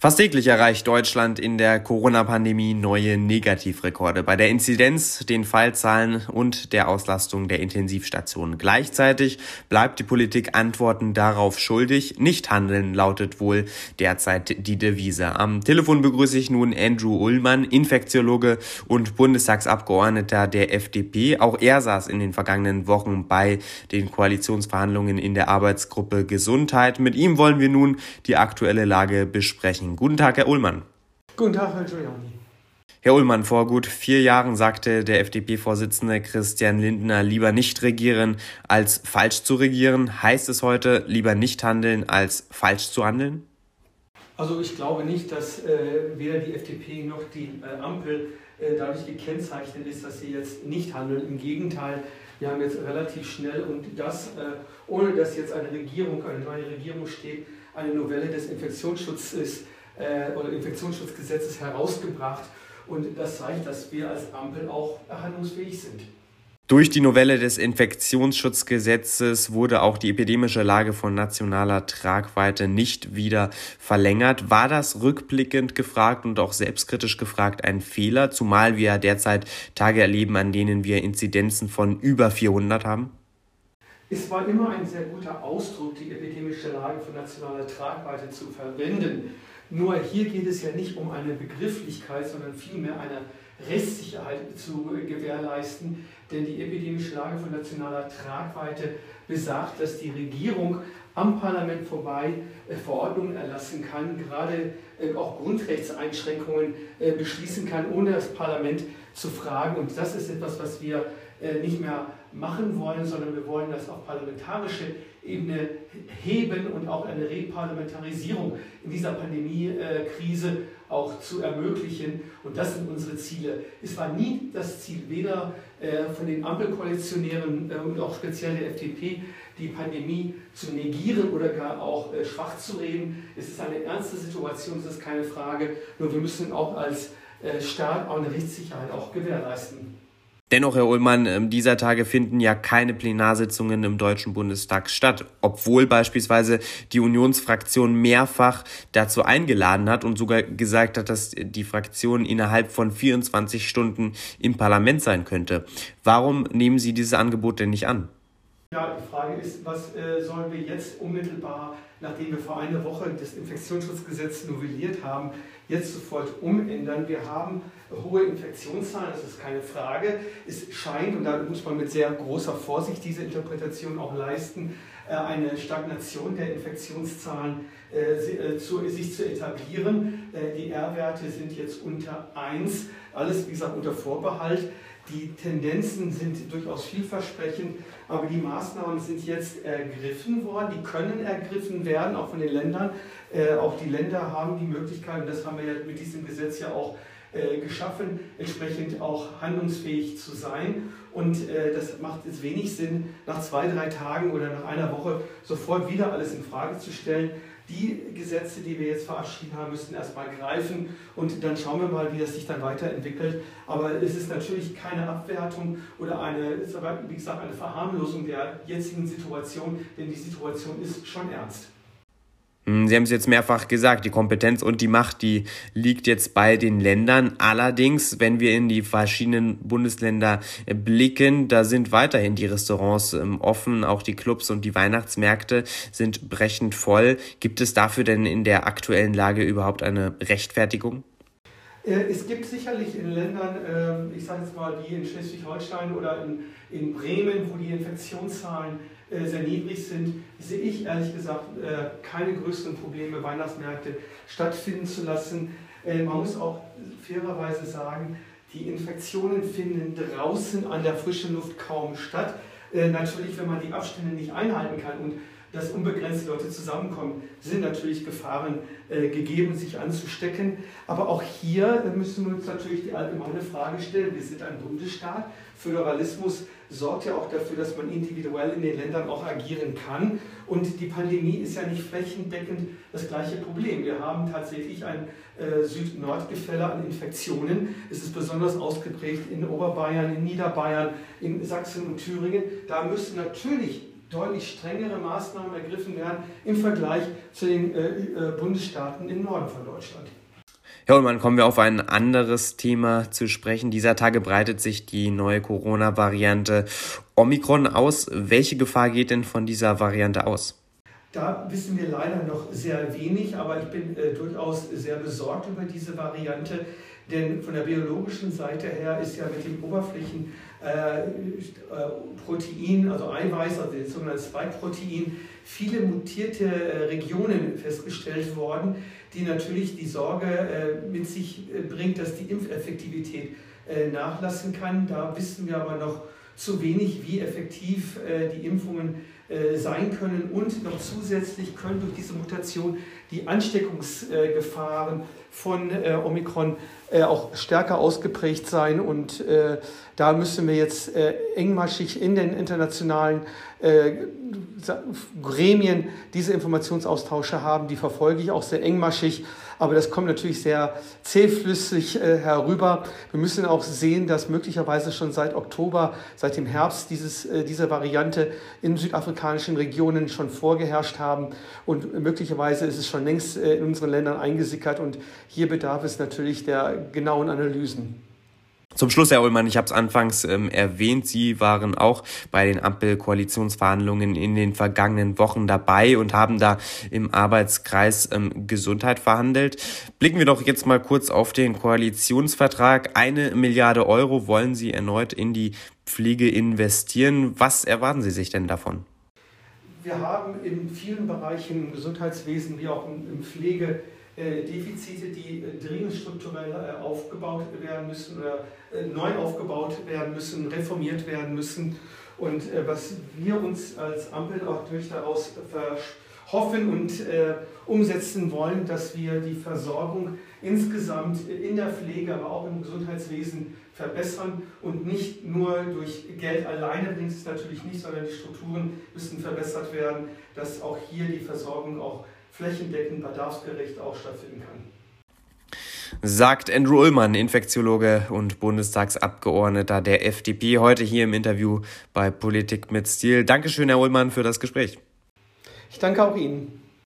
Fast täglich erreicht Deutschland in der Corona-Pandemie neue Negativrekorde bei der Inzidenz, den Fallzahlen und der Auslastung der Intensivstationen. Gleichzeitig bleibt die Politik Antworten darauf schuldig. Nicht handeln lautet wohl derzeit die Devise. Am Telefon begrüße ich nun Andrew Ullmann, Infektiologe und Bundestagsabgeordneter der FDP. Auch er saß in den vergangenen Wochen bei den Koalitionsverhandlungen in der Arbeitsgruppe Gesundheit. Mit ihm wollen wir nun die aktuelle Lage besprechen. Guten Tag, Herr Ullmann. Guten Tag, Herr Giuliani. Herr Ullmann, vor gut vier Jahren sagte der FDP-Vorsitzende Christian Lindner, lieber nicht regieren als falsch zu regieren. Heißt es heute, lieber nicht handeln als falsch zu handeln? Also ich glaube nicht, dass äh, weder die FDP noch die äh, Ampel äh, dadurch gekennzeichnet ist, dass sie jetzt nicht handeln. Im Gegenteil, wir haben jetzt relativ schnell und das, äh, ohne dass jetzt eine Regierung, eine neue Regierung steht, eine Novelle des Infektionsschutzes äh, oder Infektionsschutzgesetzes herausgebracht. Und das zeigt, dass wir als Ampel auch handlungsfähig sind. Durch die Novelle des Infektionsschutzgesetzes wurde auch die epidemische Lage von nationaler Tragweite nicht wieder verlängert. War das rückblickend gefragt und auch selbstkritisch gefragt ein Fehler, zumal wir derzeit Tage erleben, an denen wir Inzidenzen von über 400 haben? Es war immer ein sehr guter Ausdruck, die epidemische Lage von nationaler Tragweite zu verwenden. Nur hier geht es ja nicht um eine Begrifflichkeit, sondern vielmehr eine Restsicherheit zu gewährleisten. Denn die epidemische Lage von nationaler Tragweite besagt, dass die Regierung am Parlament vorbei äh, Verordnungen erlassen kann, gerade äh, auch Grundrechtseinschränkungen äh, beschließen kann, ohne das Parlament zu fragen. Und das ist etwas, was wir nicht mehr machen wollen, sondern wir wollen das auf parlamentarische Ebene heben und auch eine Reparlamentarisierung in dieser Pandemiekrise auch zu ermöglichen. Und das sind unsere Ziele. Es war nie das Ziel, weder äh, von den Ampelkoalitionären äh, und auch speziell der FDP, die Pandemie zu negieren oder gar auch äh, schwach zu reden. Es ist eine ernste Situation, das ist keine Frage. Nur wir müssen auch als Staat auch eine Rechtssicherheit auch gewährleisten. Dennoch, Herr Ullmann, ähm, dieser Tage finden ja keine Plenarsitzungen im Deutschen Bundestag statt, obwohl beispielsweise die Unionsfraktion mehrfach dazu eingeladen hat und sogar gesagt hat, dass die Fraktion innerhalb von 24 Stunden im Parlament sein könnte. Warum nehmen Sie dieses Angebot denn nicht an? Ja, die Frage ist, was äh, sollen wir jetzt unmittelbar, nachdem wir vor einer Woche das Infektionsschutzgesetz novelliert haben, jetzt sofort umändern? Wir haben hohe Infektionszahlen, das ist keine Frage. Es scheint, und da muss man mit sehr großer Vorsicht diese Interpretation auch leisten, eine Stagnation der Infektionszahlen äh, äh, sich zu etablieren. Die R-Werte sind jetzt unter 1, alles wie gesagt unter Vorbehalt. Die Tendenzen sind durchaus vielversprechend, aber die Maßnahmen sind jetzt ergriffen worden. Die können ergriffen werden, auch von den Ländern. Auch die Länder haben die Möglichkeit, und das haben wir ja mit diesem Gesetz ja auch geschaffen, entsprechend auch handlungsfähig zu sein. Und äh, das macht jetzt wenig Sinn, nach zwei, drei Tagen oder nach einer Woche sofort wieder alles in Frage zu stellen. Die Gesetze, die wir jetzt verabschieden haben, müssen erstmal greifen und dann schauen wir mal, wie das sich dann weiterentwickelt. Aber es ist natürlich keine Abwertung oder eine, wie gesagt, eine Verharmlosung der jetzigen Situation, denn die Situation ist schon ernst. Hm, Sie haben es jetzt mehrfach gesagt, die Kompetenz und die Macht, die liegt jetzt bei den Ländern. Allerdings, wenn wir in die verschiedenen Bundesländer blicken, da sind weiterhin die Restaurants ähm, offen, auch die Clubs und die Weihnachtsmärkte sind brechend voll. Gibt es dafür denn in der aktuellen Lage überhaupt eine Rechtfertigung? Äh, es gibt sicherlich in Ländern, ähm, ich sage jetzt mal wie in Schleswig-Holstein oder in Bremen, wo die Infektionszahlen sehr niedrig sind, sehe ich ehrlich gesagt äh, keine größeren Probleme, Weihnachtsmärkte stattfinden zu lassen. Äh, man muss auch fairerweise sagen, die Infektionen finden draußen an der frischen Luft kaum statt. Natürlich, wenn man die Abstände nicht einhalten kann und dass unbegrenzt Leute zusammenkommen, sind natürlich Gefahren äh, gegeben, sich anzustecken. Aber auch hier müssen wir uns natürlich die allgemeine Frage stellen. Wir sind ein Bundesstaat. Föderalismus sorgt ja auch dafür, dass man individuell in den Ländern auch agieren kann. Und die Pandemie ist ja nicht flächendeckend das gleiche Problem. Wir haben tatsächlich ein äh, Süd-Nord-Gefälle an Infektionen. Es ist besonders ausgeprägt in Oberbayern, in Niederbayern, in Sachsen und Thüringen. Da müssen natürlich deutlich strengere Maßnahmen ergriffen werden im Vergleich zu den äh, äh, Bundesstaaten im Norden von Deutschland. Ja, und dann kommen wir auf ein anderes Thema zu sprechen. Dieser Tage breitet sich die neue Corona-Variante Omikron aus. Welche Gefahr geht denn von dieser Variante aus? Da wissen wir leider noch sehr wenig, aber ich bin äh, durchaus sehr besorgt über diese Variante, denn von der biologischen Seite her ist ja mit dem Oberflächenprotein, äh, also Eiweiß, also das sogenannte Spike-Protein, viele mutierte äh, Regionen festgestellt worden, die natürlich die Sorge äh, mit sich bringt, dass die Impfeffektivität nachlassen kann. Da wissen wir aber noch zu wenig, wie effektiv die Impfungen sein können und noch zusätzlich können durch diese Mutation die Ansteckungsgefahren von äh, Omikron äh, auch stärker ausgeprägt sein. Und da müssen wir jetzt engmaschig in den internationalen Gremien diese Informationsaustausche haben. Die verfolge ich auch sehr engmaschig. Aber das kommt natürlich sehr zähflüssig herüber. Wir müssen auch sehen, dass möglicherweise schon seit Oktober, seit dem Herbst dieses, diese Variante in Südafrika afrikanischen Regionen schon vorgeherrscht haben und möglicherweise ist es schon längst äh, in unseren Ländern eingesickert und hier bedarf es natürlich der genauen Analysen. Zum Schluss, Herr Ullmann, ich habe es anfangs ähm, erwähnt, Sie waren auch bei den Ampel-Koalitionsverhandlungen in den vergangenen Wochen dabei und haben da im Arbeitskreis ähm, Gesundheit verhandelt. Blicken wir doch jetzt mal kurz auf den Koalitionsvertrag. Eine Milliarde Euro wollen Sie erneut in die Pflege investieren. Was erwarten Sie sich denn davon? Wir haben in vielen Bereichen im Gesundheitswesen wie auch im Pflege äh, Defizite, die äh, dringend strukturell äh, aufgebaut werden müssen oder neu aufgebaut werden müssen, reformiert werden müssen. Und was wir uns als Ampel auch durch daraus hoffen und umsetzen wollen, dass wir die Versorgung insgesamt in der Pflege, aber auch im Gesundheitswesen verbessern und nicht nur durch Geld alleine bringt es natürlich nicht, sondern die Strukturen müssen verbessert werden, dass auch hier die Versorgung auch flächendeckend, bedarfsgerecht auch stattfinden kann. Sagt Andrew Ullmann, Infektiologe und Bundestagsabgeordneter der FDP, heute hier im Interview bei Politik mit Stil. Dankeschön, Herr Ullmann, für das Gespräch. Ich danke auch Ihnen.